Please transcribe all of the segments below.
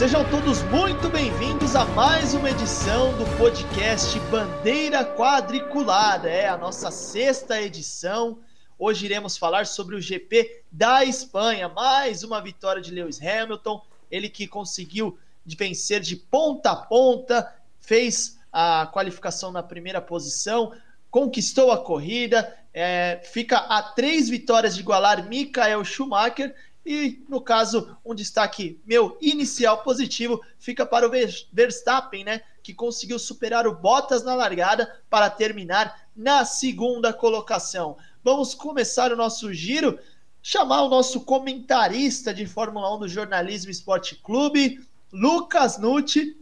Sejam todos muito bem-vindos a mais uma edição do podcast Bandeira Quadriculada. É a nossa sexta edição. Hoje iremos falar sobre o GP da Espanha. Mais uma vitória de Lewis Hamilton. Ele que conseguiu vencer de ponta a ponta, fez a qualificação na primeira posição, conquistou a corrida, é, fica a três vitórias de igualar Michael Schumacher e, no caso, um destaque meu inicial positivo fica para o Verstappen, né? Que conseguiu superar o Bottas na largada para terminar na segunda colocação. Vamos começar o nosso giro, chamar o nosso comentarista de Fórmula 1 do Jornalismo Esporte Clube, Lucas Nucci.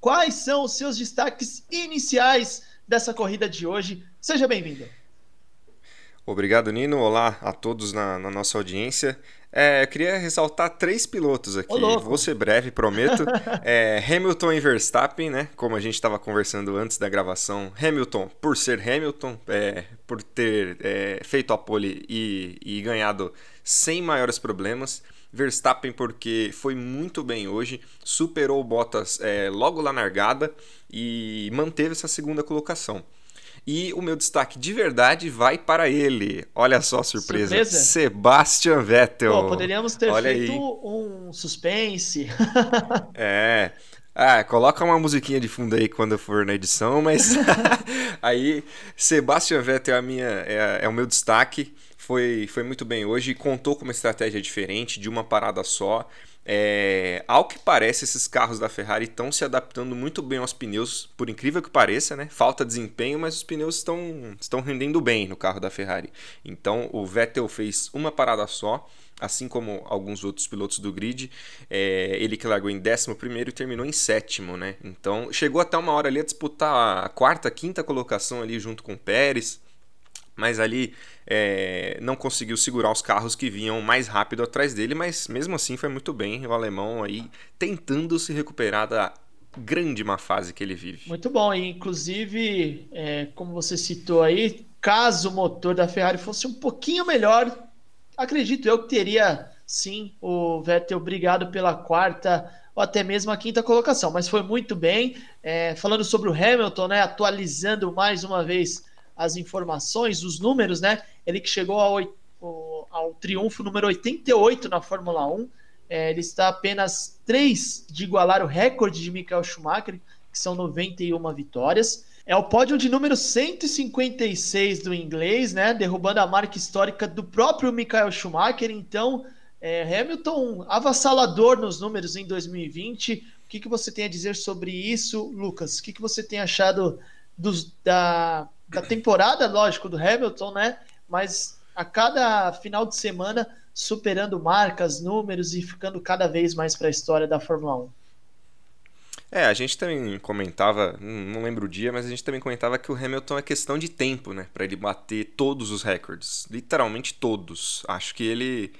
Quais são os seus destaques iniciais dessa corrida de hoje? Seja bem-vindo. Obrigado, Nino. Olá a todos na, na nossa audiência. É, eu queria ressaltar três pilotos aqui. Vou ser breve, prometo. é, Hamilton e Verstappen, né? Como a gente estava conversando antes da gravação. Hamilton, por ser Hamilton, é, por ter é, feito a pole e, e ganhado sem maiores problemas. Verstappen, porque foi muito bem hoje, superou o Bottas é, logo lá na largada e manteve essa segunda colocação. E o meu destaque de verdade vai para ele. Olha só a surpresa. surpresa? Sebastian Vettel. Pô, poderíamos ter Olha feito aí. um suspense. é. Ah, coloca uma musiquinha de fundo aí quando for na edição, mas aí Sebastian Vettel é, a minha, é, é, o meu destaque. Foi, foi muito bem hoje, contou com uma estratégia diferente, de uma parada só. É, ao que parece, esses carros da Ferrari estão se adaptando muito bem aos pneus, por incrível que pareça, né? Falta desempenho, mas os pneus estão, estão rendendo bem no carro da Ferrari. Então o Vettel fez uma parada só, assim como alguns outros pilotos do grid. É, ele que largou em 11 e terminou em sétimo, né? Então chegou até uma hora ali a disputar a quarta, quinta colocação ali junto com o Pérez mas ali é, não conseguiu segurar os carros que vinham mais rápido atrás dele, mas mesmo assim foi muito bem o alemão aí tentando se recuperar da grande má fase que ele vive. Muito bom, e inclusive, é, como você citou aí, caso o motor da Ferrari fosse um pouquinho melhor, acredito eu que teria sim o Vettel brigado pela quarta ou até mesmo a quinta colocação, mas foi muito bem. É, falando sobre o Hamilton, né, atualizando mais uma vez as informações, os números, né? Ele que chegou ao, ao triunfo número 88 na Fórmula 1. É, ele está apenas 3 de igualar o recorde de Michael Schumacher, que são 91 vitórias. É o pódio de número 156 do inglês, né? Derrubando a marca histórica do próprio Michael Schumacher. Então, é, Hamilton avassalador nos números em 2020. O que, que você tem a dizer sobre isso, Lucas? O que, que você tem achado dos, da, da temporada, lógico, do Hamilton, né? Mas a cada final de semana superando marcas, números e ficando cada vez mais para a história da Fórmula 1. É, a gente também comentava, não lembro o dia, mas a gente também comentava que o Hamilton é questão de tempo, né, para ele bater todos os recordes, literalmente todos. Acho que ele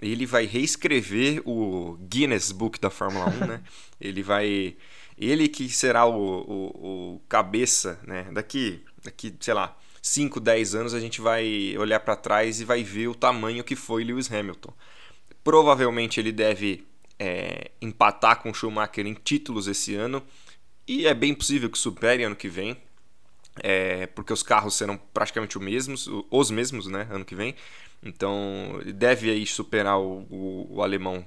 ele vai reescrever o Guinness Book da Fórmula 1, né? ele vai ele que será o, o, o cabeça, né? Daqui daqui, sei lá, 5, 10 anos a gente vai olhar para trás e vai ver o tamanho que foi Lewis Hamilton. Provavelmente ele deve é, empatar com Schumacher em títulos esse ano e é bem possível que supere ano que vem, é, porque os carros serão praticamente os mesmos, os mesmos, né, ano que vem. Então deve aí superar o, o, o alemão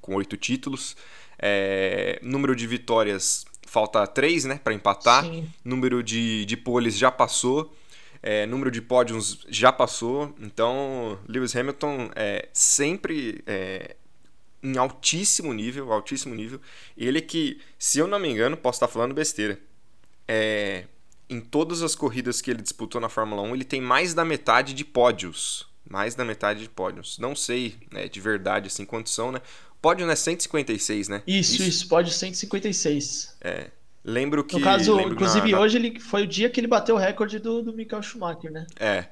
com, oito títulos. É, número de vitórias falta três, né, para empatar. Sim. Número de, de poles já passou. É, número de pódios já passou. Então, Lewis Hamilton é sempre é, em altíssimo nível, altíssimo nível. Ele que, se eu não me engano, posso estar falando besteira. É, em todas as corridas que ele disputou na Fórmula 1, ele tem mais da metade de pódios. Mais da metade de pódios. Não sei né, de verdade assim quantos são, né? Pódio não é 156, né? Isso, isso, isso pódio 156. É. Lembro que. No caso, inclusive na, hoje ele foi o dia que ele bateu o recorde do, do Michael Schumacher, né? É.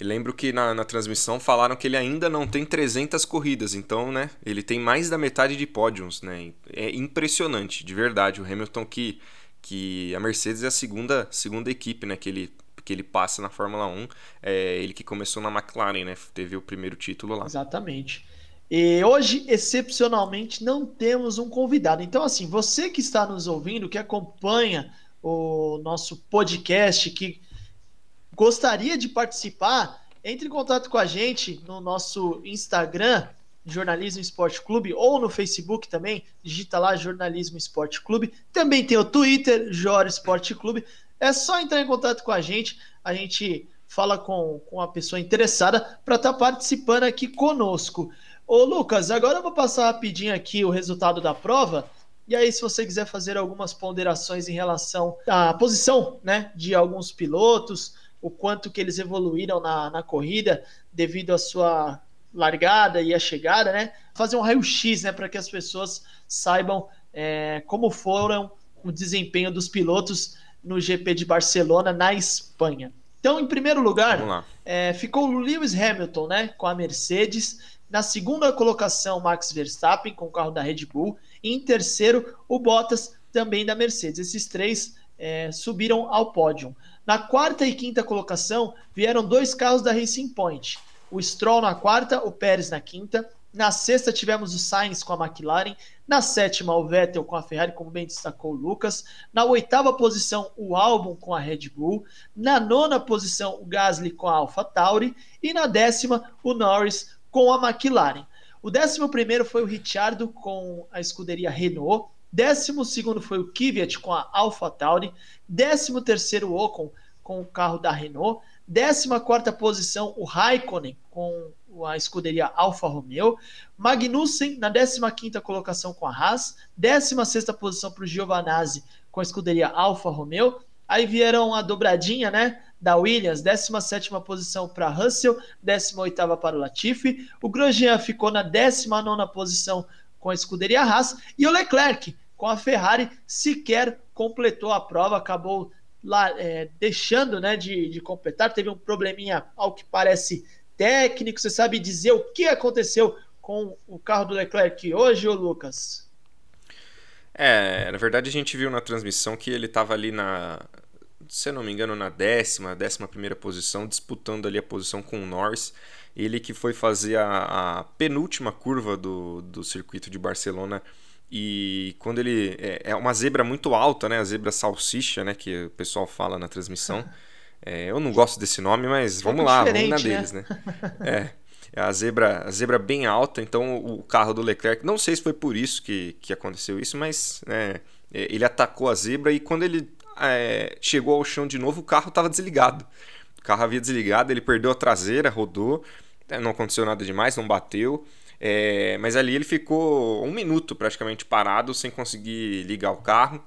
E lembro que na, na transmissão falaram que ele ainda não tem 300 corridas, então, né? Ele tem mais da metade de pódios, né? É impressionante, de verdade. O Hamilton que, que a Mercedes é a segunda, segunda equipe, né? Que ele, que ele passa na Fórmula 1. É ele que começou na McLaren, né? Teve o primeiro título lá. Exatamente. E hoje, excepcionalmente, não temos um convidado. Então, assim, você que está nos ouvindo, que acompanha o nosso podcast, que gostaria de participar, entre em contato com a gente no nosso Instagram, Jornalismo Esporte Clube, ou no Facebook também, digita lá Jornalismo Esporte Clube. Também tem o Twitter, Jor Esporte Clube. É só entrar em contato com a gente, a gente fala com, com a pessoa interessada para estar tá participando aqui conosco. Ô Lucas, agora eu vou passar rapidinho aqui o resultado da prova. E aí, se você quiser fazer algumas ponderações em relação à posição né, de alguns pilotos, o quanto que eles evoluíram na, na corrida devido à sua largada e a chegada, né? Fazer um raio-x né, para que as pessoas saibam é, como foram o desempenho dos pilotos no GP de Barcelona, na Espanha. Então, em primeiro lugar, é, ficou o Lewis Hamilton, né, com a Mercedes. Na segunda colocação, Max Verstappen, com o carro da Red Bull. E em terceiro, o Bottas, também da Mercedes. Esses três é, subiram ao pódio. Na quarta e quinta colocação, vieram dois carros da Racing Point. O Stroll na quarta, o Pérez na quinta. Na sexta, tivemos o Sainz com a McLaren. Na sétima, o Vettel com a Ferrari, como bem destacou o Lucas. Na oitava posição, o Albon com a Red Bull. Na nona posição, o Gasly com a Alpha Tauri. E na décima, o Norris com a McLaren. O décimo primeiro foi o Ricciardo com a escuderia Renault. Décimo segundo foi o Kvyat com a Alpha Tauri. Décimo terceiro, o Ocon com o carro da Renault. Décima quarta posição, o Raikkonen com a escuderia Alfa Romeo. Magnussen na 15 colocação com a Haas. 16 posição para o Giovanazzi com a escuderia Alfa Romeo. Aí vieram a dobradinha, né? Da Williams, 17 posição para Russell, 18 para o Latifi. O Grosjean ficou na 19 posição com a escuderia Haas. E o Leclerc, com a Ferrari, sequer completou a prova, acabou lá é, deixando né, de, de completar. Teve um probleminha, ao que parece, técnico. Você sabe dizer o que aconteceu com o carro do Leclerc hoje, ô Lucas? É, na verdade a gente viu na transmissão que ele estava ali na, se eu não me engano, na décima, décima primeira posição, disputando ali a posição com o Norris. Ele que foi fazer a, a penúltima curva do, do circuito de Barcelona e quando ele. É, é, uma zebra muito alta, né? A zebra salsicha, né? Que o pessoal fala na transmissão. É, eu não gosto desse nome, mas vamos lá, vamos na né? deles, né? né? É. A zebra, a zebra bem alta, então o carro do Leclerc, não sei se foi por isso que, que aconteceu isso, mas né, é, ele atacou a zebra e quando ele é, chegou ao chão de novo, o carro estava desligado. O carro havia desligado, ele perdeu a traseira, rodou, é, não aconteceu nada demais, não bateu. É, mas ali ele ficou um minuto praticamente parado, sem conseguir ligar o carro.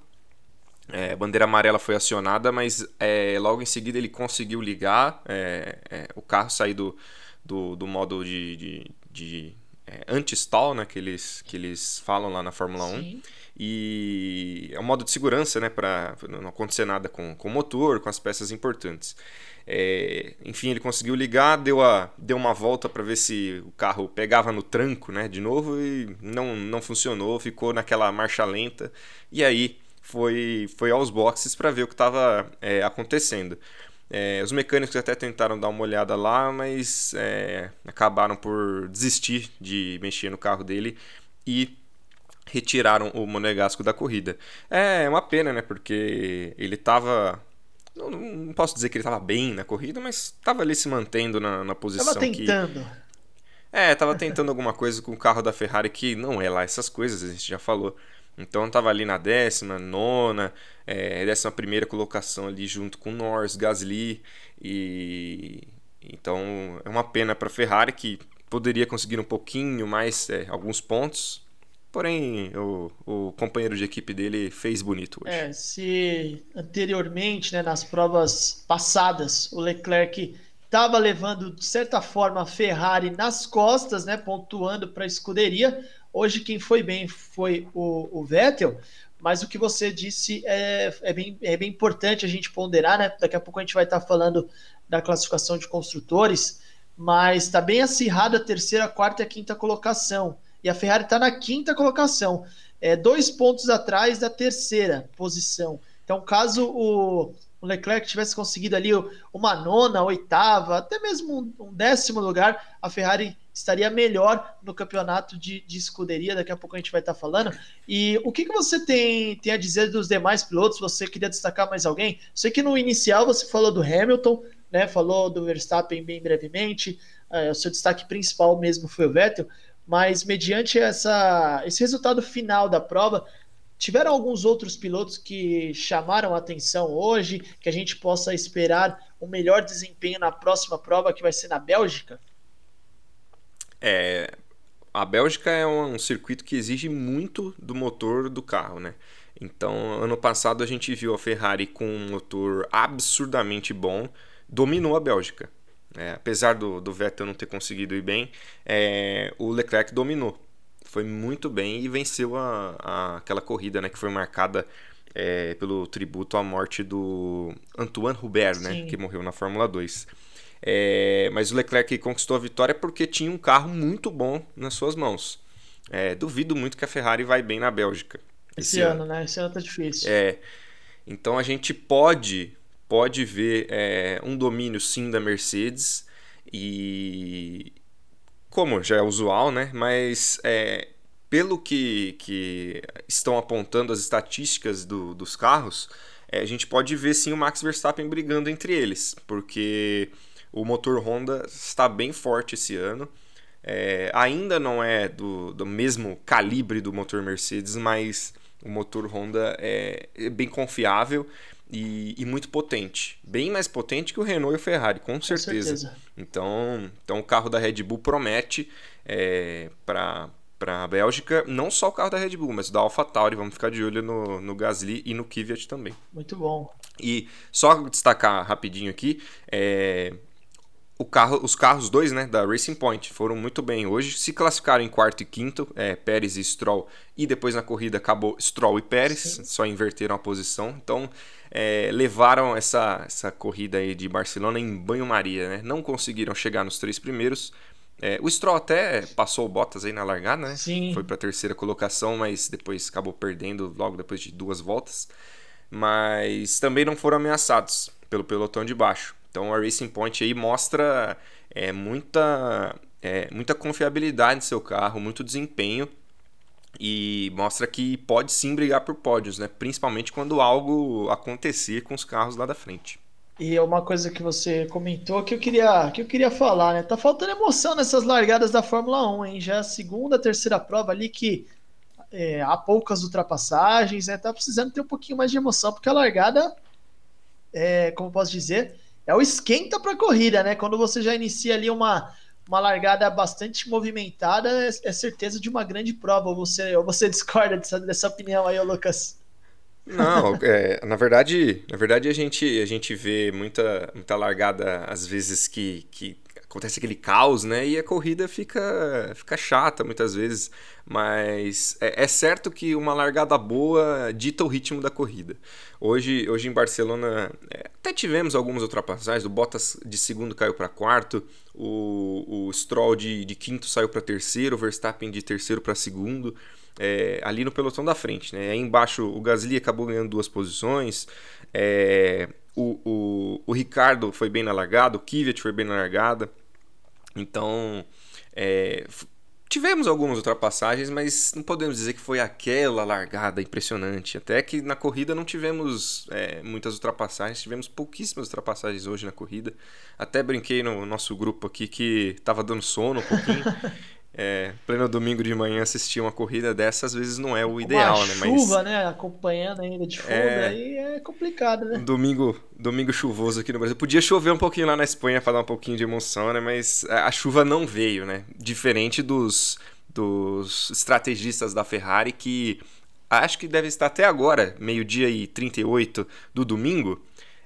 É, bandeira amarela foi acionada, mas é, logo em seguida ele conseguiu ligar. É, é, o carro sair do, do, do modo de, de, de é, anti-stall, né, que eles, que eles falam lá na Fórmula Sim. 1. E é um modo de segurança, né, para não acontecer nada com, com o motor, com as peças importantes. É, enfim, ele conseguiu ligar, deu, a, deu uma volta para ver se o carro pegava no tranco né, de novo e não, não funcionou, ficou naquela marcha lenta. E aí foi, foi aos boxes para ver o que estava é, acontecendo. É, os mecânicos até tentaram dar uma olhada lá, mas é, acabaram por desistir de mexer no carro dele e retiraram o Monegasco da corrida. É uma pena, né? Porque ele estava não, não, posso dizer que ele estava bem na corrida, mas estava ali se mantendo na, na posição. Tava tentando. Que... É, estava tentando alguma coisa com o carro da Ferrari que não é lá essas coisas, a gente já falou. Então estava ali na décima, nona, é, décima primeira colocação ali junto com Norris, Gasly e então é uma pena para Ferrari que poderia conseguir um pouquinho mais é, alguns pontos, Porém, o, o companheiro de equipe dele fez bonito hoje. É, se anteriormente, né, nas provas passadas, o Leclerc estava levando, de certa forma, a Ferrari nas costas, né, pontuando para a escuderia. Hoje quem foi bem foi o, o, Vettel, mas o que você disse é, é, bem, é bem importante a gente ponderar, né? Daqui a pouco a gente vai estar falando da classificação de construtores, mas está bem acirrada a terceira, quarta e a quinta colocação e a Ferrari está na quinta colocação, é, dois pontos atrás da terceira posição. Então, caso o, o Leclerc tivesse conseguido ali uma nona, oitava, até mesmo um, um décimo lugar, a Ferrari estaria melhor no campeonato de, de escuderia, daqui a pouco a gente vai estar falando. E o que, que você tem, tem a dizer dos demais pilotos? Você queria destacar mais alguém? Sei que no inicial você falou do Hamilton, né? Falou do Verstappen bem brevemente. É, o seu destaque principal mesmo foi o Vettel, mas mediante essa, esse resultado final da prova, tiveram alguns outros pilotos que chamaram atenção hoje, que a gente possa esperar um melhor desempenho na próxima prova, que vai ser na Bélgica? É, a Bélgica é um circuito que exige muito do motor do carro, né? Então, ano passado a gente viu a Ferrari com um motor absurdamente bom, dominou a Bélgica. É, apesar do, do Vettel não ter conseguido ir bem, é, o Leclerc dominou. Foi muito bem e venceu a, a aquela corrida né, que foi marcada é, pelo tributo à morte do Antoine Hubert, né, que morreu na Fórmula 2. É, mas o Leclerc conquistou a vitória porque tinha um carro muito bom nas suas mãos. É, duvido muito que a Ferrari vai bem na Bélgica. Esse, esse ano, ano, né? Esse ano tá difícil. É. Então a gente pode pode ver é, um domínio sim da Mercedes e como já é usual, né? Mas é, pelo que, que estão apontando as estatísticas do, dos carros, é, a gente pode ver sim o Max Verstappen brigando entre eles, porque o motor Honda está bem forte esse ano. É, ainda não é do, do mesmo calibre do motor Mercedes, mas o motor Honda é, é bem confiável e, e, muito potente. Bem mais potente que o Renault e o Ferrari, com, com certeza. certeza. Então, então o carro da Red Bull promete é, para para a Bélgica, não só o carro da Red Bull, mas o da AlphaTauri, vamos ficar de olho no, no Gasly e no Kvyat também. Muito bom. E só destacar rapidinho aqui, é, carro, os carros dois né, da Racing Point foram muito bem hoje, se classificaram em quarto e quinto, é, Pérez e Stroll, e depois na corrida acabou Stroll e Pérez, Sim. só inverteram a posição, então é, levaram essa, essa corrida aí de Barcelona em banho-maria, né? não conseguiram chegar nos três primeiros, é, o Stroll até passou o Bottas aí na largada, né? Sim. Foi para a terceira colocação, mas depois acabou perdendo logo depois de duas voltas. Mas também não foram ameaçados pelo pelotão de baixo. Então a Racing Point aí mostra é, muita, é, muita confiabilidade no seu carro, muito desempenho e mostra que pode sim brigar por pódios, né? Principalmente quando algo acontecer com os carros lá da frente. E é uma coisa que você comentou que eu queria, que eu queria falar, né? Tá faltando emoção nessas largadas da Fórmula 1, hein? Já é a segunda, terceira prova ali que é, há poucas ultrapassagens, né? Tá precisando ter um pouquinho mais de emoção, porque a largada, é, como posso dizer, é o esquenta para a corrida, né? Quando você já inicia ali uma, uma largada bastante movimentada, é, é certeza de uma grande prova. Ou você, você discorda dessa, dessa opinião aí, Lucas? Não, é, na verdade, na verdade a gente, a gente vê muita, muita largada às vezes que, que acontece aquele caos, né? E a corrida fica, fica chata muitas vezes. Mas é, é, certo que uma largada boa dita o ritmo da corrida. Hoje, hoje em Barcelona é, até tivemos algumas ultrapassagens. O Bottas de segundo caiu para quarto, o, o Stroll de, de quinto saiu para terceiro, o Verstappen de terceiro para segundo é, ali no pelotão da frente. Né? Aí embaixo o Gasly acabou ganhando duas posições. É, o, o, o, Ricardo foi bem na largada, o Kvyat foi bem na largada. Então, é, tivemos algumas ultrapassagens, mas não podemos dizer que foi aquela largada impressionante. Até que na corrida não tivemos é, muitas ultrapassagens, tivemos pouquíssimas ultrapassagens hoje na corrida. Até brinquei no nosso grupo aqui que estava dando sono um pouquinho. é, pleno domingo de manhã assistir uma corrida dessa, às vezes não é o ideal, uma né? Chuva, Mas, né? Acompanhando ainda de fundo, é... aí é complicado, né? Domingo, domingo chuvoso aqui no Brasil. Podia chover um pouquinho lá na Espanha para dar um pouquinho de emoção, né? Mas a chuva não veio, né? Diferente dos, dos estrategistas da Ferrari que acho que deve estar até agora, meio-dia e 38 do domingo.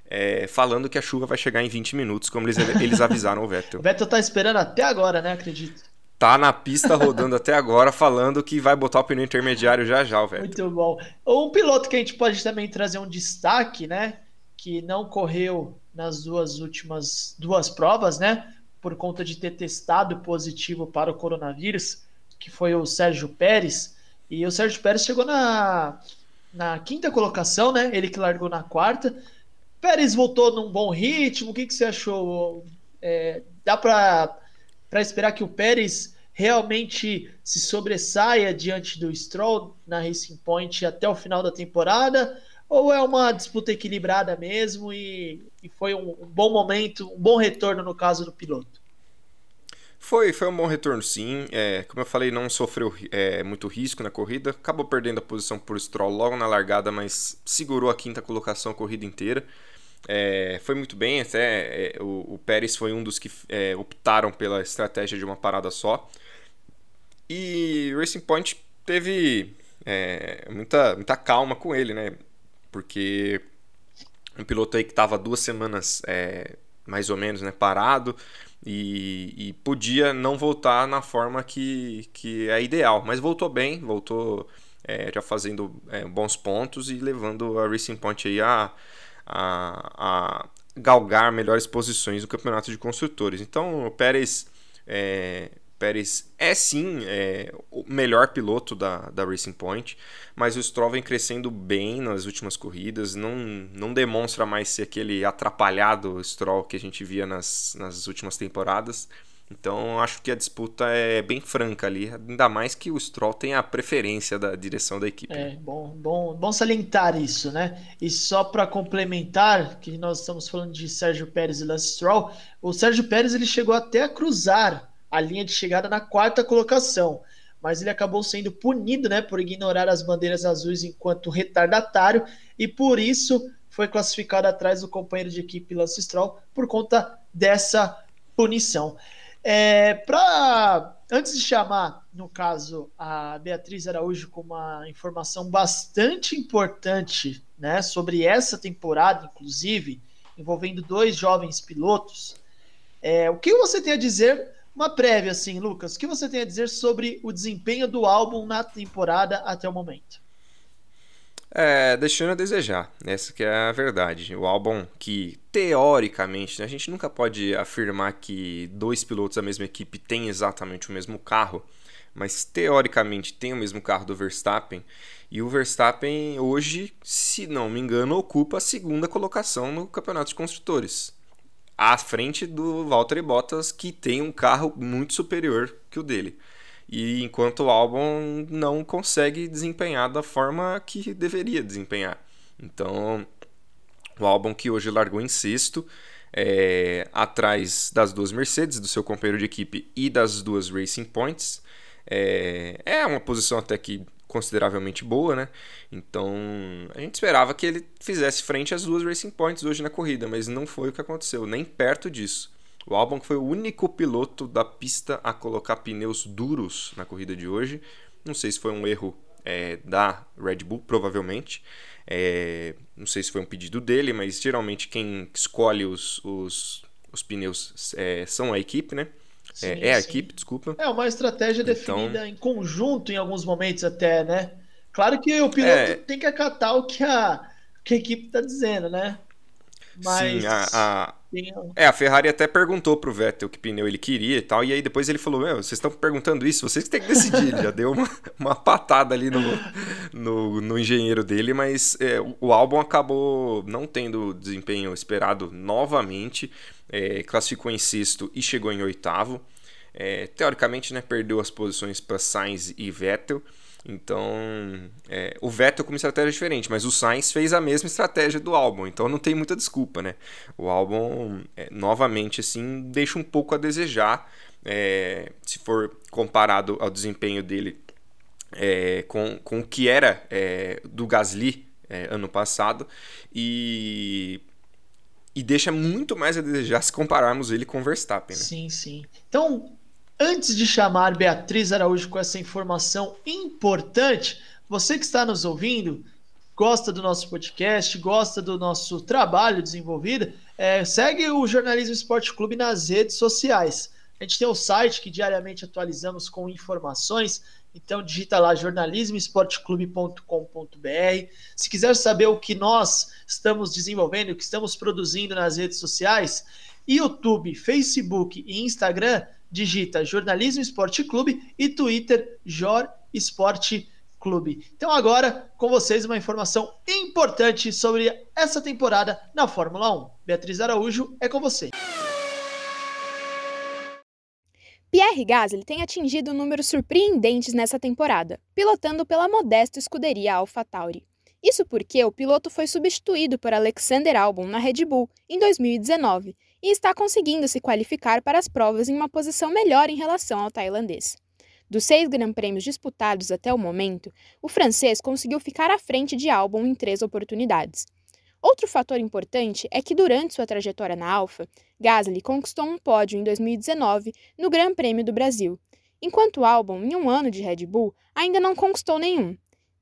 É, falando que a chuva vai chegar em 20 minutos, como eles, eles avisaram o Vettel. o Vettel tá esperando até agora, né? Acredito tá na pista rodando até agora, falando que vai botar o pneu intermediário já já, velho. Muito bom. Um piloto que a gente pode também trazer um destaque, né? Que não correu nas duas últimas duas provas, né? Por conta de ter testado positivo para o coronavírus, que foi o Sérgio Pérez. E o Sérgio Pérez chegou na, na quinta colocação, né? Ele que largou na quarta. Pérez voltou num bom ritmo. O que, que você achou? É, dá para para esperar que o Pérez realmente se sobressaia diante do Stroll na Racing Point até o final da temporada? Ou é uma disputa equilibrada mesmo e, e foi um, um, bom momento, um bom retorno no caso do piloto? Foi, foi um bom retorno sim. É, como eu falei, não sofreu é, muito risco na corrida. Acabou perdendo a posição por Stroll logo na largada, mas segurou a quinta colocação a corrida inteira. É, foi muito bem, até é, o, o, Pérez foi um dos que é, optaram pela estratégia de uma parada só. E Racing Point teve é, muita, muita calma com ele, né? Porque um piloto aí que estava duas semanas é, mais ou menos né, parado e, e, podia não voltar na forma que, que é ideal, mas voltou bem, voltou é, já fazendo bons pontos e levando a Racing Point aí a, a, a galgar melhores posições no campeonato de construtores. Então o Pérez é, Pérez é sim é, o melhor piloto da, da Racing Point, mas o Stroll vem crescendo bem nas últimas corridas, não, não demonstra mais ser aquele atrapalhado Stroll que a gente via nas, nas últimas temporadas. Então acho que a disputa é bem franca ali, ainda mais que o Stroll tem a preferência da direção da equipe. É, bom, bom, bom salientar isso, né? E só para complementar, que nós estamos falando de Sérgio Pérez e Lance Stroll, o Sérgio Pérez ele chegou até a cruzar a linha de chegada na quarta colocação, mas ele acabou sendo punido né, por ignorar as bandeiras azuis enquanto retardatário e por isso foi classificado atrás do companheiro de equipe Lance Stroll por conta dessa punição. É, pra, antes de chamar, no caso, a Beatriz Araújo com uma informação bastante importante né, sobre essa temporada, inclusive, envolvendo dois jovens pilotos, é, o que você tem a dizer uma prévia, assim, Lucas, o que você tem a dizer sobre o desempenho do álbum na temporada até o momento? É, deixando a desejar, essa que é a verdade. O álbum que, teoricamente, né, a gente nunca pode afirmar que dois pilotos da mesma equipe têm exatamente o mesmo carro, mas teoricamente tem o mesmo carro do Verstappen, e o Verstappen hoje, se não me engano, ocupa a segunda colocação no Campeonato de Construtores à frente do Valtteri Bottas, que tem um carro muito superior que o dele. E enquanto o Albon não consegue desempenhar da forma que deveria desempenhar. Então, o Albon que hoje largou em sexto, é, atrás das duas Mercedes, do seu companheiro de equipe e das duas Racing Points. É, é uma posição até que consideravelmente boa, né? Então a gente esperava que ele fizesse frente às duas Racing Points hoje na corrida, mas não foi o que aconteceu, nem perto disso. O Albon foi o único piloto da pista a colocar pneus duros na corrida de hoje. Não sei se foi um erro é, da Red Bull, provavelmente. É, não sei se foi um pedido dele, mas geralmente quem escolhe os, os, os pneus é, são a equipe, né? Sim, é, é, a equipe, desculpa. É uma estratégia então... definida em conjunto em alguns momentos até, né? Claro que o piloto é... tem que acatar o que a, que a equipe está dizendo, né? Mas... Sim, a, a... É, a Ferrari até perguntou pro Vettel que pneu ele queria e tal, e aí depois ele falou, meu, vocês estão perguntando isso, vocês que têm que decidir. Ele já deu uma, uma patada ali no, no, no engenheiro dele, mas é, o álbum acabou não tendo o desempenho esperado novamente é, classificou em sexto e chegou em oitavo. É, teoricamente, né, perdeu as posições para Sainz e Vettel. Então, é, o Vettel com uma estratégia diferente, mas o Sainz fez a mesma estratégia do álbum, então não tem muita desculpa, né? O álbum, é, novamente, assim, deixa um pouco a desejar, é, se for comparado ao desempenho dele é, com, com o que era é, do Gasly é, ano passado, e e deixa muito mais a desejar se compararmos ele com o Verstappen. Né? Sim, sim. Então, antes de chamar Beatriz Araújo com essa informação importante, você que está nos ouvindo, gosta do nosso podcast, gosta do nosso trabalho desenvolvido, é, segue o Jornalismo Esporte Clube nas redes sociais. A gente tem o site que diariamente atualizamos com informações então digita lá jornalismoesporteclube.com.br. Se quiser saber o que nós estamos desenvolvendo, o que estamos produzindo nas redes sociais, YouTube, Facebook e Instagram, digita Jornalismo Esporte Clube e Twitter Jor Esporte Clube. Então agora com vocês uma informação importante sobre essa temporada na Fórmula 1. Beatriz Araújo é com você. Pierre Gasly tem atingido números surpreendentes nessa temporada, pilotando pela modesta escuderia AlphaTauri. Isso porque o piloto foi substituído por Alexander Albon na Red Bull em 2019 e está conseguindo se qualificar para as provas em uma posição melhor em relação ao tailandês. Dos seis Grand Prêmios disputados até o momento, o francês conseguiu ficar à frente de Albon em três oportunidades. Outro fator importante é que durante sua trajetória na Alfa, Gasly conquistou um pódio em 2019 no Gran Prêmio do Brasil, enquanto Albon, em um ano de Red Bull, ainda não conquistou nenhum.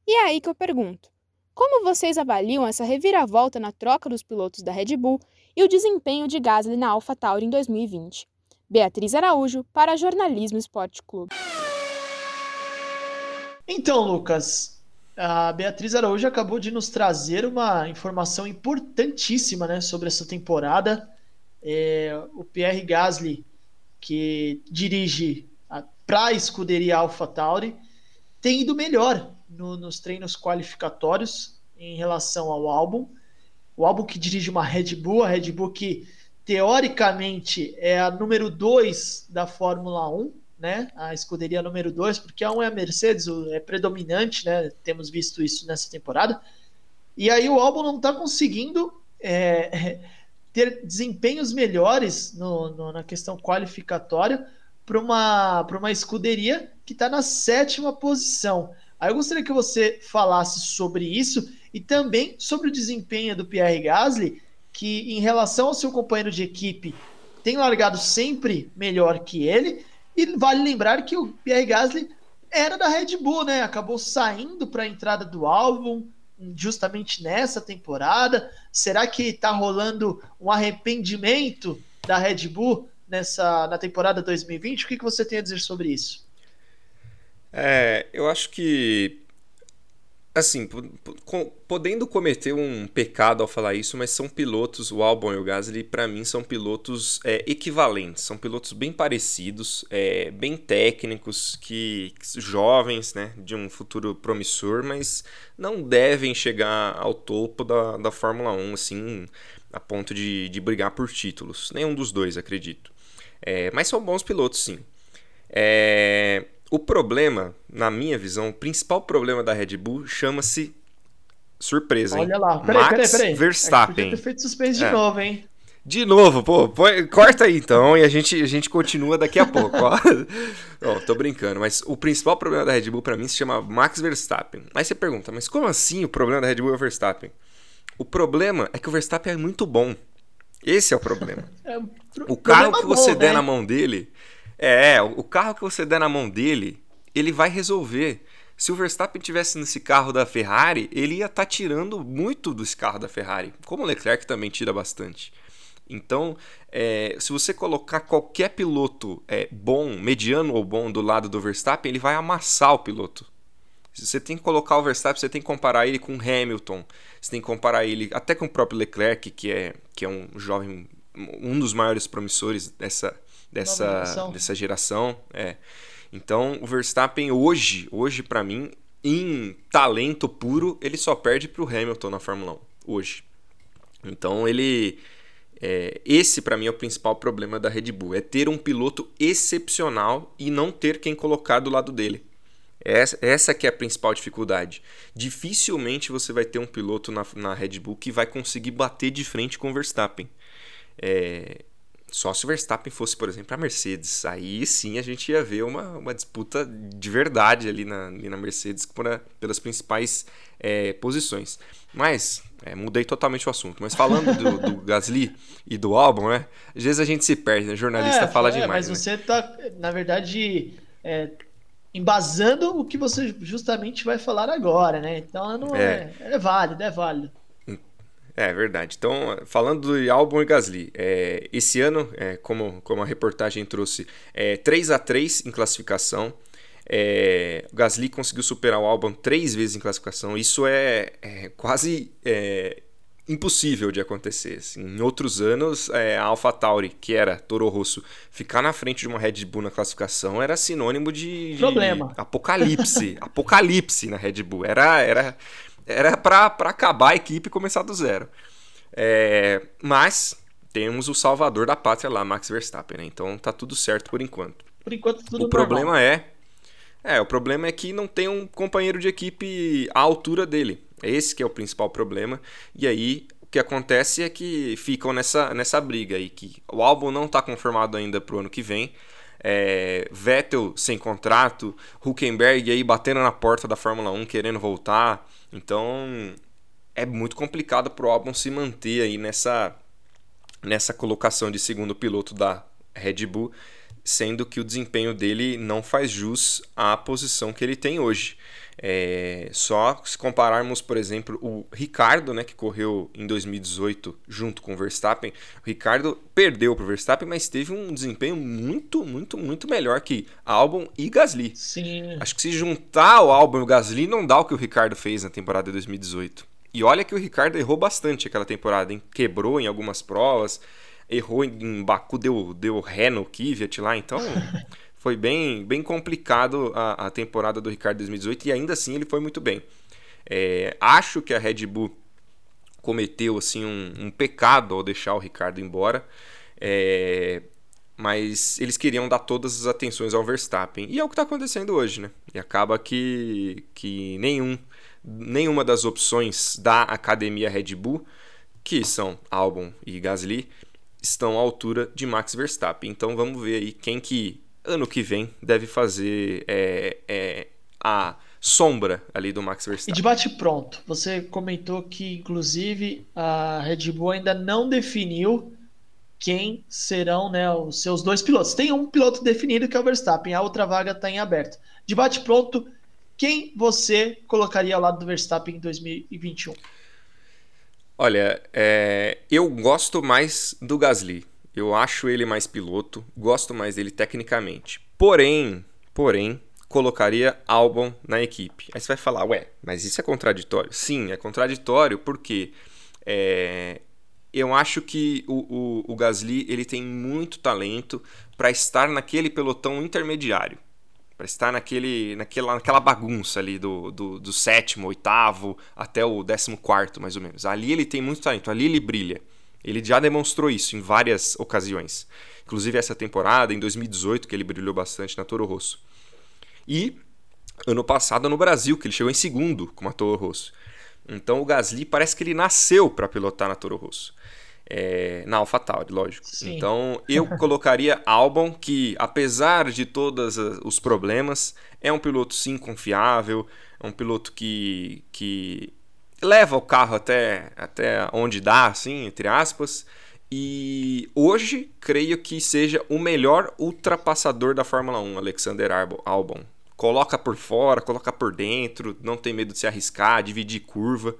E é aí que eu pergunto: como vocês avaliam essa reviravolta na troca dos pilotos da Red Bull e o desempenho de Gasly na AlphaTauri em 2020? Beatriz Araújo, para Jornalismo Esporte Clube. Então, Lucas, a Beatriz Araújo acabou de nos trazer uma informação importantíssima né, sobre essa temporada. É, o Pierre Gasly, que dirige para a escuderia AlphaTauri, tem ido melhor no, nos treinos qualificatórios em relação ao álbum. O álbum que dirige uma Red Bull, a Red Bull que teoricamente é a número 2 da Fórmula 1, né? A escuderia número 2, porque a 1 um é a Mercedes, é predominante, né? Temos visto isso nessa temporada. E aí o álbum não está conseguindo é, ter desempenhos melhores no, no, na questão qualificatória para uma, uma escuderia que está na sétima posição. Aí eu gostaria que você falasse sobre isso e também sobre o desempenho do Pierre Gasly, que em relação ao seu companheiro de equipe tem largado sempre melhor que ele, e vale lembrar que o Pierre Gasly era da Red Bull, né? Acabou saindo para a entrada do álbum justamente nessa temporada. Será que está rolando um arrependimento da Red Bull nessa na temporada 2020? O que, que você tem a dizer sobre isso? É, eu acho que assim, podendo cometer um pecado ao falar isso, mas são pilotos, o Albon e o Gasly, para mim, são pilotos é, equivalentes, são pilotos bem parecidos, é, bem técnicos, que jovens, né, de um futuro promissor, mas não devem chegar ao topo da, da Fórmula 1, assim, a ponto de, de brigar por títulos. Nenhum dos dois, acredito. É, mas são bons pilotos, sim. É, problema, na minha visão, o principal problema da Red Bull chama-se surpresa, hein? Olha lá, peraí, Max peraí, peraí. Verstappen. É ter feito suspense de é. novo, hein? De novo, pô, põe, corta aí então e a gente, a gente continua daqui a pouco, ó. ó. Tô brincando, mas o principal problema da Red Bull para mim se chama Max Verstappen. Aí você pergunta, mas como assim o problema da Red Bull é o Verstappen? O problema é que o Verstappen é muito bom. Esse é o problema. É, o carro que você bom, der né? na mão dele é, o carro que você der na mão dele, ele vai resolver. Se o Verstappen tivesse nesse carro da Ferrari, ele ia estar tá tirando muito desse carro da Ferrari, como o Leclerc também tira bastante. Então, é, se você colocar qualquer piloto é, bom, mediano ou bom do lado do Verstappen, ele vai amassar o piloto. Você tem que colocar o Verstappen, você tem que comparar ele com o Hamilton, você tem que comparar ele até com o próprio Leclerc, que é, que é um jovem, um dos maiores promissores dessa, dessa geração. dessa geração. É. Então, o Verstappen hoje, hoje para mim, em talento puro, ele só perde para o Hamilton na Fórmula 1 hoje. Então, ele é, esse para mim é o principal problema da Red Bull, é ter um piloto excepcional e não ter quem colocar do lado dele. Essa, essa que é a principal dificuldade. Dificilmente você vai ter um piloto na, na Red Bull que vai conseguir bater de frente com o Verstappen. É, só se o Verstappen fosse, por exemplo, a Mercedes. Aí sim a gente ia ver uma, uma disputa de verdade ali na, ali na Mercedes por, pelas principais é, posições. Mas, é, mudei totalmente o assunto. Mas falando do, do, Gasly e do álbum, né? Às vezes a gente se perde, né? O jornalista é, fala é, demais. Mas né? você tá, na verdade, é, embasando o que você justamente vai falar agora, né? Então não é, é, é válido, é válido. É verdade. Então, falando de Albon e Gasly, é, esse ano, é, como, como a reportagem trouxe, é 3 a 3 em classificação. É, o Gasly conseguiu superar o Albon três vezes em classificação. Isso é, é quase é, impossível de acontecer. Assim, em outros anos, é, a AlphaTauri, que era Toro Rosso, ficar na frente de uma Red Bull na classificação era sinônimo de, de apocalipse. apocalipse na Red Bull. Era, era era para acabar a equipe e começar do zero. É, mas temos o salvador da pátria lá, Max Verstappen, né? Então tá tudo certo por enquanto. Por enquanto tudo O problema é é, o problema é que não tem um companheiro de equipe à altura dele. Esse que é o principal problema. E aí o que acontece é que ficam nessa, nessa briga aí, que o álbum não está confirmado ainda para o ano que vem. É, Vettel sem contrato, Huckenberg aí batendo na porta da Fórmula 1 querendo voltar. Então é muito complicado para o álbum se manter aí nessa, nessa colocação de segundo piloto da Red Bull sendo que o desempenho dele não faz jus à posição que ele tem hoje. É, só se compararmos, por exemplo, o Ricardo, né, que correu em 2018 junto com o Verstappen, o Ricardo perdeu para o Verstappen, mas teve um desempenho muito, muito, muito melhor que Albon e Gasly. Sim. Acho que se juntar o Albon e o Gasly não dá o que o Ricardo fez na temporada de 2018. E olha que o Ricardo errou bastante aquela temporada, hein? quebrou em algumas provas, errou em Baku, deu, deu ré no Kvyat lá, então foi bem, bem complicado a, a temporada do Ricardo 2018 e ainda assim ele foi muito bem. É, acho que a Red Bull cometeu assim um, um pecado ao deixar o Ricardo embora, é, mas eles queriam dar todas as atenções ao Verstappen e é o que está acontecendo hoje, né? E acaba que, que nenhum, nenhuma das opções da academia Red Bull, que são Albon e Gasly, estão à altura de Max Verstappen. Então vamos ver aí quem que ano que vem deve fazer é, é, a sombra ali do Max Verstappen. E debate pronto. Você comentou que inclusive a Red Bull ainda não definiu quem serão né, os seus dois pilotos. Tem um piloto definido que é o Verstappen, a outra vaga está em aberto. Debate pronto. Quem você colocaria ao lado do Verstappen em 2021? Olha, é, eu gosto mais do Gasly. Eu acho ele mais piloto, gosto mais dele tecnicamente. Porém, porém, colocaria Albon na equipe. Aí você vai falar, ué, mas isso é contraditório? Sim, é contraditório porque é, eu acho que o, o, o Gasly ele tem muito talento para estar naquele pelotão intermediário para estar naquele, naquela, naquela bagunça ali do, do, do, sétimo, oitavo até o décimo quarto, mais ou menos. Ali ele tem muito talento, ali ele brilha. Ele já demonstrou isso em várias ocasiões. Inclusive essa temporada, em 2018, que ele brilhou bastante na Toro Rosso. E ano passado no Brasil, que ele chegou em segundo com a Toro Rosso. Então o Gasly parece que ele nasceu para pilotar na Toro Rosso. É, na AlphaTauri, lógico. Sim. Então eu colocaria Albon, que apesar de todos os problemas, é um piloto sim confiável, é um piloto que, que leva o carro até, até onde dá, assim, entre aspas. E hoje creio que seja o melhor ultrapassador da Fórmula 1, Alexander Albon. Coloca por fora, coloca por dentro, não tem medo de se arriscar, dividir curva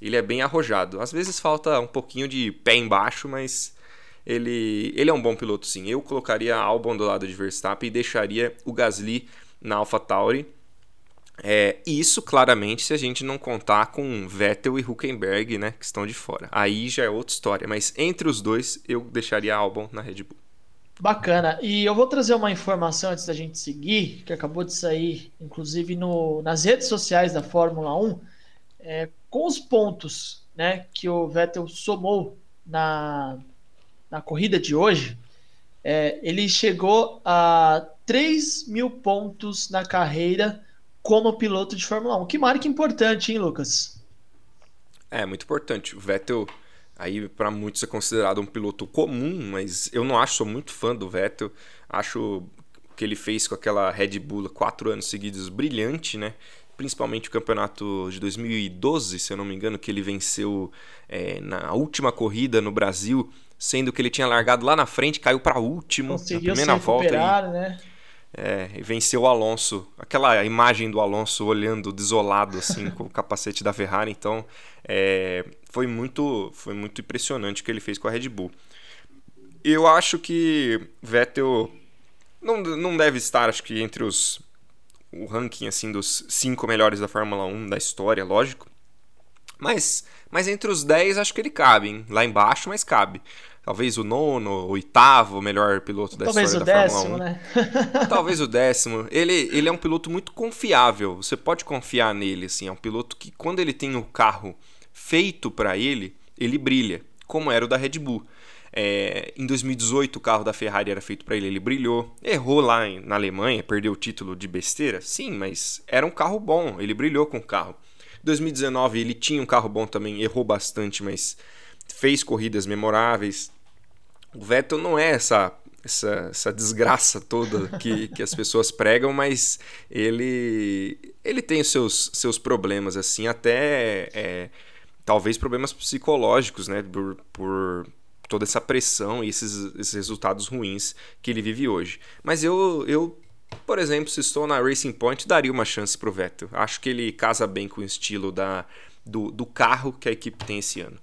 ele é bem arrojado. Às vezes falta um pouquinho de pé embaixo, mas ele, ele é um bom piloto sim. Eu colocaria Albon do lado de Verstappen e deixaria o Gasly na AlphaTauri. É, isso claramente se a gente não contar com Vettel e Huckenberg, né, que estão de fora. Aí já é outra história, mas entre os dois eu deixaria Albon na Red Bull. Bacana. E eu vou trazer uma informação antes da gente seguir, que acabou de sair, inclusive no, nas redes sociais da Fórmula 1 é, com os pontos né, que o Vettel somou na, na corrida de hoje, é, ele chegou a 3 mil pontos na carreira como piloto de Fórmula 1. Que marca importante, hein, Lucas? É, muito importante. O Vettel, aí para muitos é considerado um piloto comum, mas eu não acho, sou muito fã do Vettel. Acho que ele fez com aquela Red Bull quatro anos seguidos brilhante, né? principalmente o campeonato de 2012, se eu não me engano, que ele venceu é, na última corrida no Brasil, sendo que ele tinha largado lá na frente, caiu para último Conseguiu na primeira volta. E, né? É, e venceu o Alonso. Aquela imagem do Alonso olhando desolado assim com o capacete da Ferrari, então é, foi muito foi muito impressionante o que ele fez com a Red Bull. Eu acho que Vettel não, não deve estar, acho que entre os o ranking assim dos cinco melhores da Fórmula 1 da história, lógico. Mas, mas entre os 10 acho que ele cabe, hein? Lá embaixo, mas cabe. Talvez o nono, o oitavo melhor piloto da Talvez história da décimo, Fórmula 1. Né? Talvez o décimo. Ele, ele é um piloto muito confiável. Você pode confiar nele, assim. É um piloto que quando ele tem o carro feito para ele, ele brilha, como era o da Red Bull. É, em 2018 o carro da Ferrari era feito para ele, ele brilhou. Errou lá em, na Alemanha, perdeu o título de besteira? Sim, mas era um carro bom, ele brilhou com o carro. 2019 ele tinha um carro bom também, errou bastante, mas fez corridas memoráveis. O Vettel não é essa essa, essa desgraça toda que, que as pessoas pregam, mas ele ele tem os seus, seus problemas, assim, até é, talvez problemas psicológicos, né, por, por toda essa pressão e esses, esses resultados ruins que ele vive hoje. Mas eu, eu por exemplo, se estou na Racing Point, daria uma chance para o Vettel. Acho que ele casa bem com o estilo da, do, do carro que a equipe tem esse ano.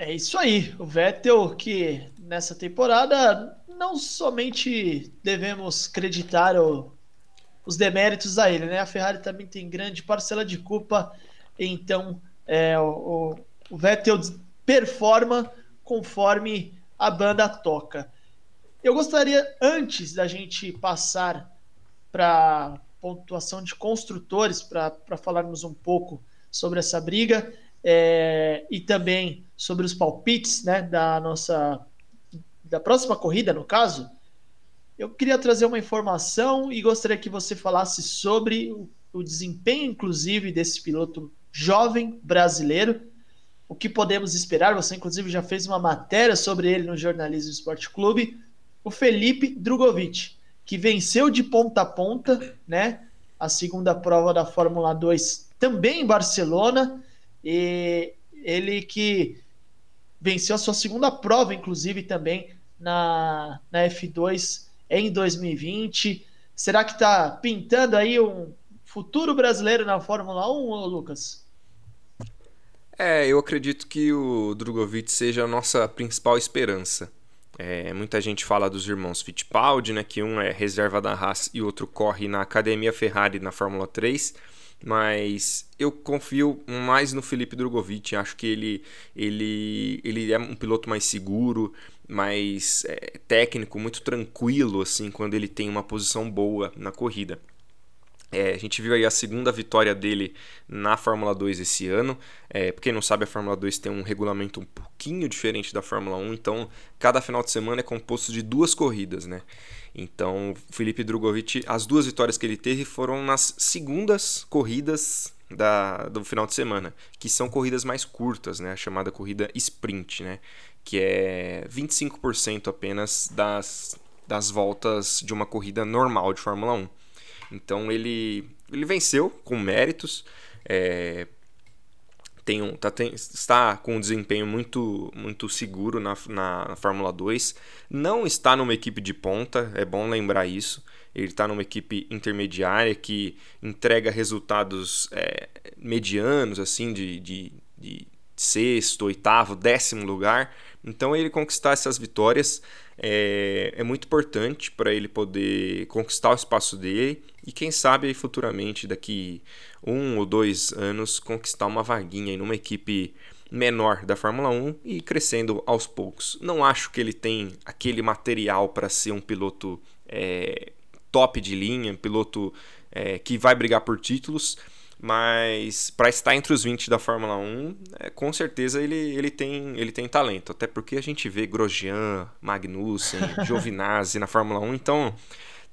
É isso aí. O Vettel que nessa temporada não somente devemos creditar o, os deméritos a ele, né? A Ferrari também tem grande parcela de culpa, então é, o, o Vettel performa conforme a banda toca. Eu gostaria, antes da gente passar para pontuação de construtores, para falarmos um pouco sobre essa briga é, e também sobre os palpites né, da nossa da próxima corrida, no caso, eu queria trazer uma informação e gostaria que você falasse sobre o, o desempenho, inclusive, desse piloto jovem brasileiro. O que podemos esperar? Você, inclusive, já fez uma matéria sobre ele no Jornalismo Esporte Clube. O Felipe Drogovic, que venceu de ponta a ponta, né? A segunda prova da Fórmula 2 também em Barcelona. E ele que venceu a sua segunda prova, inclusive, também na, na F2 em 2020. Será que está pintando aí um futuro brasileiro na Fórmula 1, Lucas? É, eu acredito que o Drogovic seja a nossa principal esperança. É, muita gente fala dos irmãos Fittipaldi, né, que um é reserva da Haas e outro corre na Academia Ferrari na Fórmula 3 mas eu confio mais no Felipe Drogovic. Acho que ele, ele, ele é um piloto mais seguro, mais é, técnico, muito tranquilo assim quando ele tem uma posição boa na corrida. É, a gente viu aí a segunda vitória dele na Fórmula 2 esse ano. É, quem não sabe, a Fórmula 2 tem um regulamento um pouquinho diferente da Fórmula 1, então cada final de semana é composto de duas corridas, né? Então, Felipe Drogovic, as duas vitórias que ele teve foram nas segundas corridas da, do final de semana, que são corridas mais curtas, né? A chamada corrida sprint, né? Que é 25% apenas das, das voltas de uma corrida normal de Fórmula 1. Então ele, ele venceu com méritos. É, tem um, tá, tem, está com um desempenho muito, muito seguro na, na, Fórmula 2. Não está numa equipe de ponta, é bom lembrar isso. Ele está numa equipe intermediária que entrega resultados é, medianos, assim, de, de, de sexto, oitavo, décimo lugar. Então ele conquistar essas vitórias é, é muito importante para ele poder conquistar o espaço dele e quem sabe futuramente, daqui um ou dois anos, conquistar uma vaguinha em numa equipe menor da Fórmula 1 e crescendo aos poucos. Não acho que ele tem aquele material para ser um piloto é, top de linha, um piloto é, que vai brigar por títulos, mas para estar entre os 20 da Fórmula 1, é, com certeza ele, ele, tem, ele tem talento. Até porque a gente vê Grosjean, Magnussen, Giovinazzi na Fórmula 1, então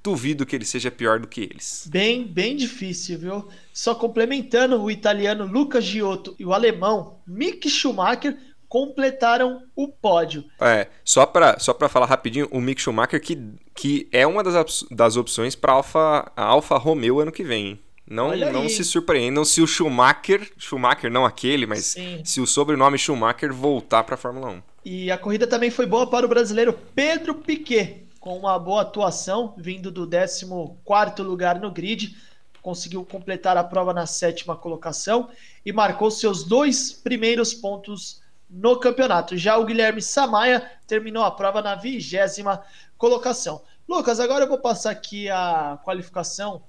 duvido que ele seja pior do que eles. Bem, bem difícil, viu? Só complementando, o italiano Lucas Giotto e o alemão Mick Schumacher completaram o pódio. É, só para só pra falar rapidinho, o Mick Schumacher que, que é uma das, das opções para Alfa, a Alfa Romeo ano que vem, Não, não se surpreendam se o Schumacher, Schumacher não aquele, mas Sim. se o sobrenome Schumacher voltar para a Fórmula 1. E a corrida também foi boa para o brasileiro Pedro Piquet, com uma boa atuação, vindo do 14 lugar no grid, conseguiu completar a prova na sétima colocação e marcou seus dois primeiros pontos no campeonato. Já o Guilherme Samaia terminou a prova na vigésima colocação. Lucas, agora eu vou passar aqui a qualificação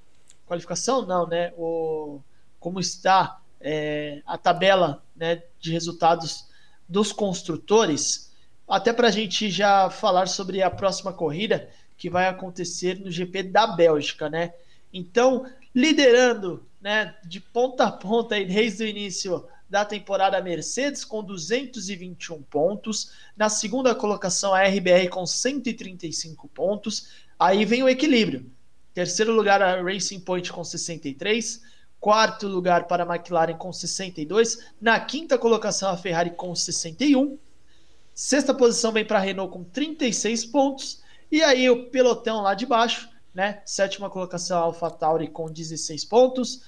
qualificação não, né? O, como está é, a tabela né, de resultados dos construtores, até para a gente já falar sobre a próxima corrida que vai acontecer no GP da Bélgica, né? Então, liderando, né, de ponta a ponta aí desde o início da temporada Mercedes com 221 pontos. Na segunda colocação a RBR com 135 pontos. Aí vem o equilíbrio. Terceiro lugar a Racing Point com 63. Quarto lugar para a McLaren com 62. Na quinta colocação a Ferrari com 61. Sexta posição vem para a Renault com 36 pontos. E aí o pelotão lá de baixo, né? Sétima colocação a AlphaTauri com 16 pontos.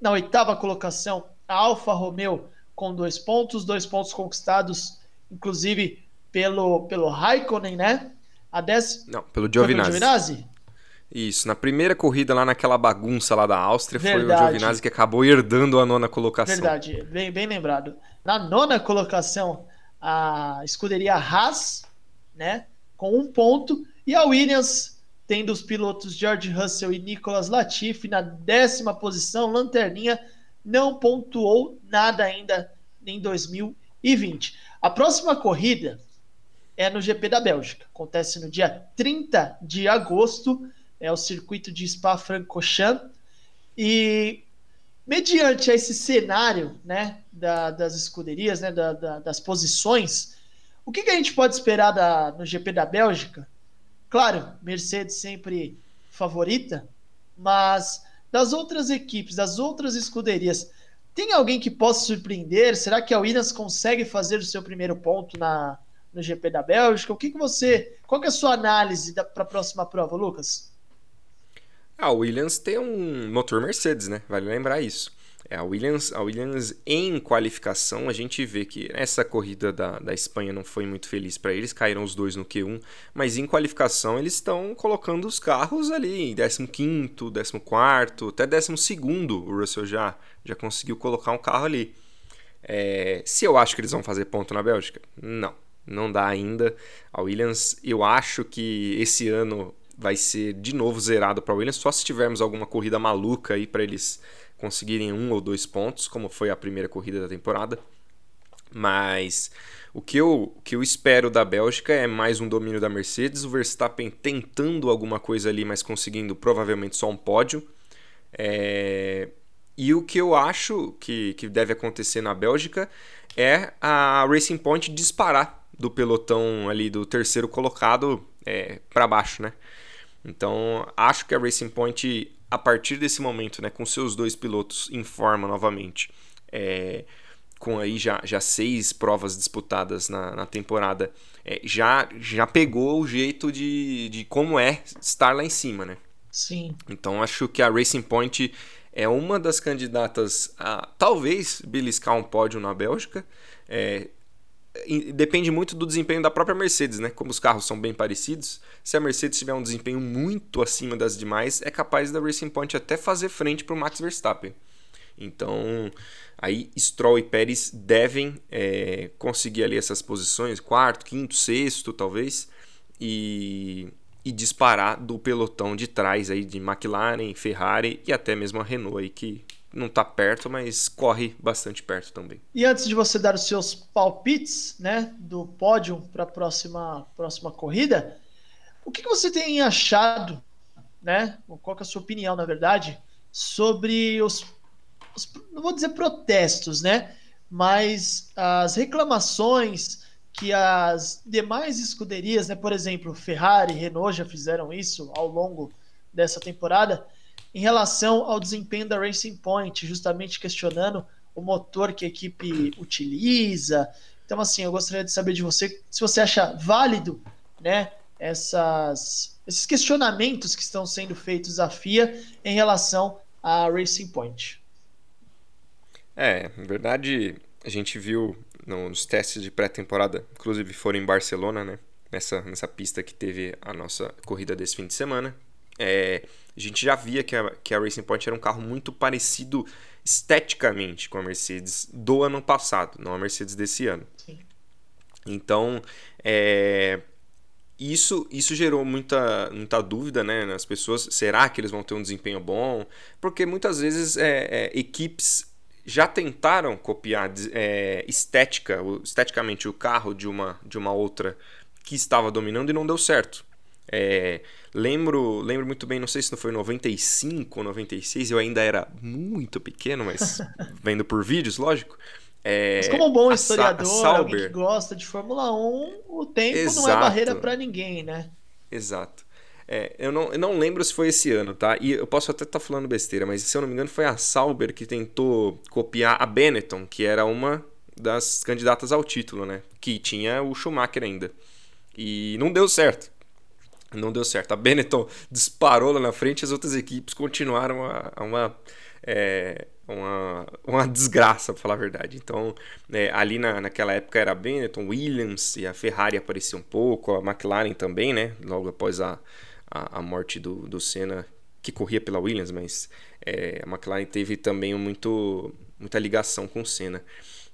Na oitava colocação a Alfa Romeo com dois pontos, dois pontos conquistados, inclusive pelo, pelo Raikkonen, né? A dez... Não, pelo Giovinazzi. Pelo Giovinazzi? Isso, na primeira corrida lá naquela bagunça lá da Áustria, Verdade. foi o Giovinazzi que acabou herdando a nona colocação. Verdade, bem, bem lembrado. Na nona colocação, a escuderia Haas, né, com um ponto, e a Williams tendo os pilotos George Russell e Nicolas Latifi na décima posição, lanterninha, não pontuou nada ainda em 2020. A próxima corrida é no GP da Bélgica. Acontece no dia 30 de agosto. É o circuito de Spa-Francorchamps. E mediante esse cenário né, da, das escuderias, né, da, da, das posições, o que, que, a gente pode esperar da, no GP da Bélgica? Claro, Mercedes sempre favorita, mas das outras equipes, das outras escuderias, tem alguém que possa surpreender? Será que a Williams consegue fazer o seu primeiro ponto na, no GP da Bélgica? O que, que você. Qual que é a sua análise para a próxima prova, Lucas? A Williams tem um motor Mercedes, né? Vale lembrar isso. É, a, Williams, a Williams em qualificação, a gente vê que essa corrida da, da Espanha não foi muito feliz para eles, caíram os dois no Q1, mas em qualificação eles estão colocando os carros ali em 15, 14, até 12. O Russell já, já conseguiu colocar um carro ali. É, se eu acho que eles vão fazer ponto na Bélgica? Não, não dá ainda. A Williams, eu acho que esse ano vai ser de novo zerado para Williams, só se tivermos alguma corrida maluca aí para eles conseguirem um ou dois pontos, como foi a primeira corrida da temporada. Mas o que eu, o que eu espero da Bélgica é mais um domínio da Mercedes, o Verstappen tentando alguma coisa ali, mas conseguindo provavelmente só um pódio. É... E o que eu acho que, que deve acontecer na Bélgica é a Racing Point disparar do pelotão ali do terceiro colocado é, para baixo, né? Então acho que a Racing Point a partir desse momento, né, com seus dois pilotos em forma novamente, é, com aí já, já seis provas disputadas na, na temporada, é, já, já pegou o jeito de, de como é estar lá em cima, né? Sim. Então acho que a Racing Point é uma das candidatas a talvez beliscar um pódio na Bélgica. É, depende muito do desempenho da própria Mercedes, né? Como os carros são bem parecidos, se a Mercedes tiver um desempenho muito acima das demais, é capaz da Racing Point até fazer frente para o Max Verstappen. Então, aí Stroll e Pérez devem é, conseguir ali essas posições, quarto, quinto, sexto, talvez, e, e disparar do pelotão de trás aí de McLaren, Ferrari e até mesmo a Renault aí que não está perto, mas corre bastante perto também. E antes de você dar os seus palpites, né, do pódio para a próxima, próxima corrida, o que, que, você tem achado, né, qual é a sua opinião, na verdade, sobre os, os, não vou dizer protestos, né, mas as reclamações que as demais escuderias, né, por exemplo, Ferrari, Renault já fizeram isso ao longo dessa temporada, em relação ao desempenho da Racing Point, justamente questionando o motor que a equipe utiliza. Então, assim, eu gostaria de saber de você se você acha válido, né, essas, esses questionamentos que estão sendo feitos à FIA em relação à Racing Point. É, na verdade, a gente viu nos testes de pré-temporada, inclusive foram em Barcelona, né? Nessa, nessa pista que teve a nossa corrida desse fim de semana. É, a gente já via que a, que a Racing Point era um carro muito parecido esteticamente com a Mercedes do ano passado, não a Mercedes desse ano. Sim. Então, é, isso, isso gerou muita, muita dúvida né, nas pessoas. Será que eles vão ter um desempenho bom? Porque muitas vezes é, é, equipes já tentaram copiar é, estética, esteticamente o carro de uma, de uma outra que estava dominando e não deu certo. É, lembro, lembro muito bem, não sei se não foi 95 ou 96, eu ainda era muito pequeno, mas vendo por vídeos, lógico. É, mas como um bom historiador, Sauber, alguém que gosta de Fórmula 1, o tempo exato, não é barreira para ninguém, né? Exato. É, eu, não, eu não lembro se foi esse ano, tá? E eu posso até estar tá falando besteira, mas se eu não me engano foi a Sauber que tentou copiar a Benetton, que era uma das candidatas ao título, né? Que tinha o Schumacher ainda. E não deu certo. Não deu certo. A Benetton disparou lá na frente, as outras equipes continuaram a, a uma, é, uma, uma desgraça, para falar a verdade. Então, é, ali na, naquela época era a Benetton, Williams e a Ferrari aparecia um pouco, a McLaren também, né? Logo após a, a, a morte do, do Senna, que corria pela Williams, mas é, a McLaren teve também muito, muita ligação com o Senna.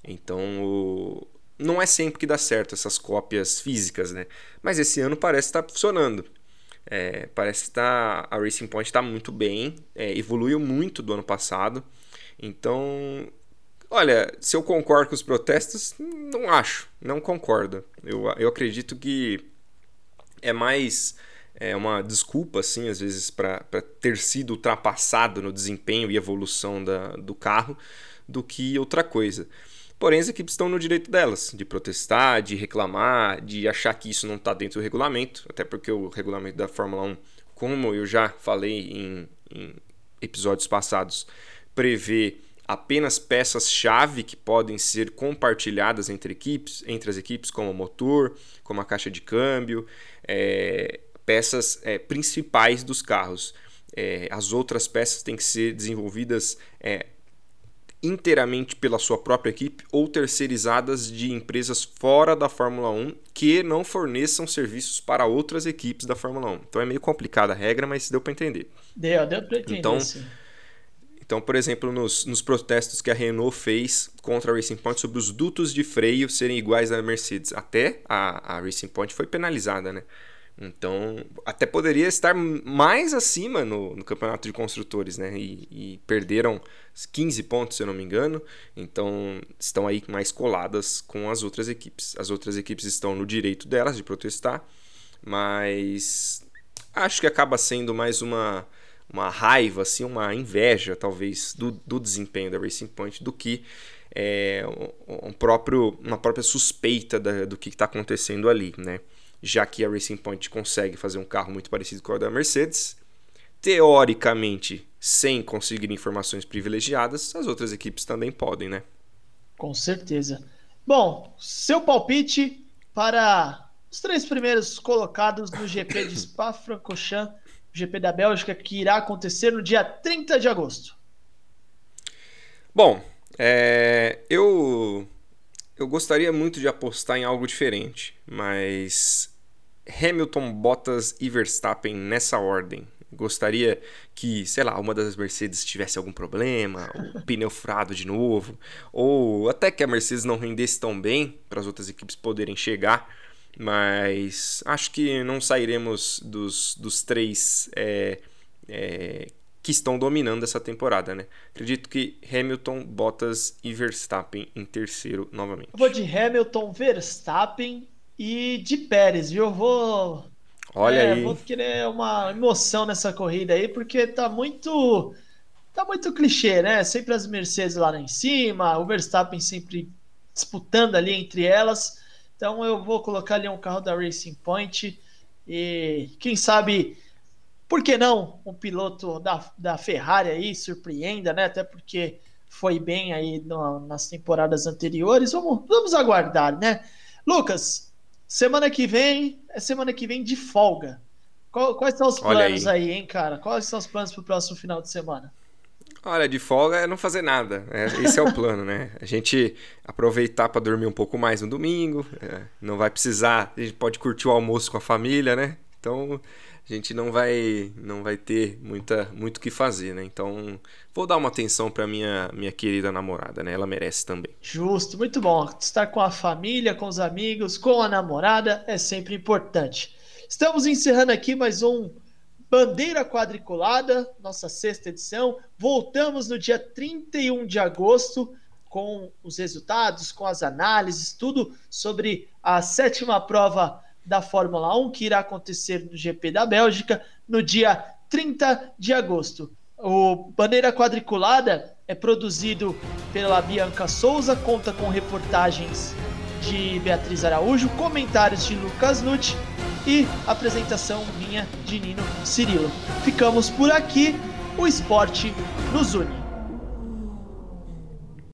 Então, o, não é sempre que dá certo essas cópias físicas, né? Mas esse ano parece estar tá funcionando. É, parece que tá, a Racing Point está muito bem, é, evoluiu muito do ano passado. Então, olha, se eu concordo com os protestos, não acho, não concordo. Eu, eu acredito que é mais é uma desculpa, assim, às vezes, para ter sido ultrapassado no desempenho e evolução da, do carro do que outra coisa. Porém, as equipes estão no direito delas, de protestar, de reclamar, de achar que isso não está dentro do regulamento, até porque o regulamento da Fórmula 1, como eu já falei em, em episódios passados, prevê apenas peças-chave que podem ser compartilhadas entre equipes, entre as equipes, como o motor, como a caixa de câmbio, é, peças é, principais dos carros. É, as outras peças têm que ser desenvolvidas é, inteiramente pela sua própria equipe ou terceirizadas de empresas fora da Fórmula 1 que não forneçam serviços para outras equipes da Fórmula 1. Então é meio complicada a regra, mas deu para entender. Deu, deu para entender. Então, então, por exemplo, nos, nos protestos que a Renault fez contra a Racing Point sobre os dutos de freio serem iguais à Mercedes, até a, a Racing Point foi penalizada, né? Então, até poderia estar mais acima no, no campeonato de construtores, né? E, e, perderam 15 pontos, se eu não me engano. Então, estão aí mais coladas com as outras equipes. As outras equipes estão no direito delas de protestar, mas acho que acaba sendo mais uma, uma raiva, assim, uma inveja, talvez, do, do desempenho da Racing Point do que é, um próprio, uma própria suspeita da, do que está acontecendo ali, né? Já que a Racing Point consegue fazer um carro muito parecido com o da Mercedes, teoricamente, sem conseguir informações privilegiadas, as outras equipes também podem, né? Com certeza. Bom, seu palpite para os três primeiros colocados no GP de Spa-Francorchamps, GP da Bélgica, que irá acontecer no dia 30 de agosto. Bom, é, eu eu gostaria muito de apostar em algo diferente, mas Hamilton, Bottas e Verstappen nessa ordem. Gostaria que, sei lá, uma das Mercedes tivesse algum problema, o pneu furado de novo, ou até que a Mercedes não rendesse tão bem para as outras equipes poderem chegar. Mas acho que não sairemos dos, dos três é, é, que estão dominando essa temporada, né? Acredito que Hamilton, Bottas e Verstappen em terceiro novamente. Eu vou de Hamilton, Verstappen e de Pérez, viu? Eu vou. Olha é, aí. Vou querer uma emoção nessa corrida aí, porque tá muito. Tá muito clichê, né? Sempre as Mercedes lá em cima, o Verstappen sempre disputando ali entre elas. Então eu vou colocar ali um carro da Racing Point e quem sabe, por que não um piloto da, da Ferrari aí surpreenda, né? Até porque foi bem aí no, nas temporadas anteriores. Vamos, vamos aguardar, né? Lucas, Semana que vem é semana que vem de folga. quais são os planos aí. aí. hein, cara? Quais são os planos para o próximo final de semana? Olha, de folga é não fazer nada. É, esse é o plano, né? A gente aproveitar para dormir um pouco mais no domingo. É, não vai precisar. A gente pode curtir o almoço com a família, né? Então a gente não vai não vai ter muita muito que fazer, né? Então, vou dar uma atenção para minha minha querida namorada, né? Ela merece também. Justo, muito bom. Estar com a família, com os amigos, com a namorada é sempre importante. Estamos encerrando aqui mais um Bandeira Quadriculada, nossa sexta edição. Voltamos no dia 31 de agosto com os resultados, com as análises, tudo sobre a sétima prova da Fórmula 1 que irá acontecer no GP da Bélgica no dia 30 de agosto. O Bandeira Quadriculada é produzido pela Bianca Souza, conta com reportagens de Beatriz Araújo, comentários de Lucas Nutti e apresentação minha de Nino Cirilo. Ficamos por aqui, o esporte nos une.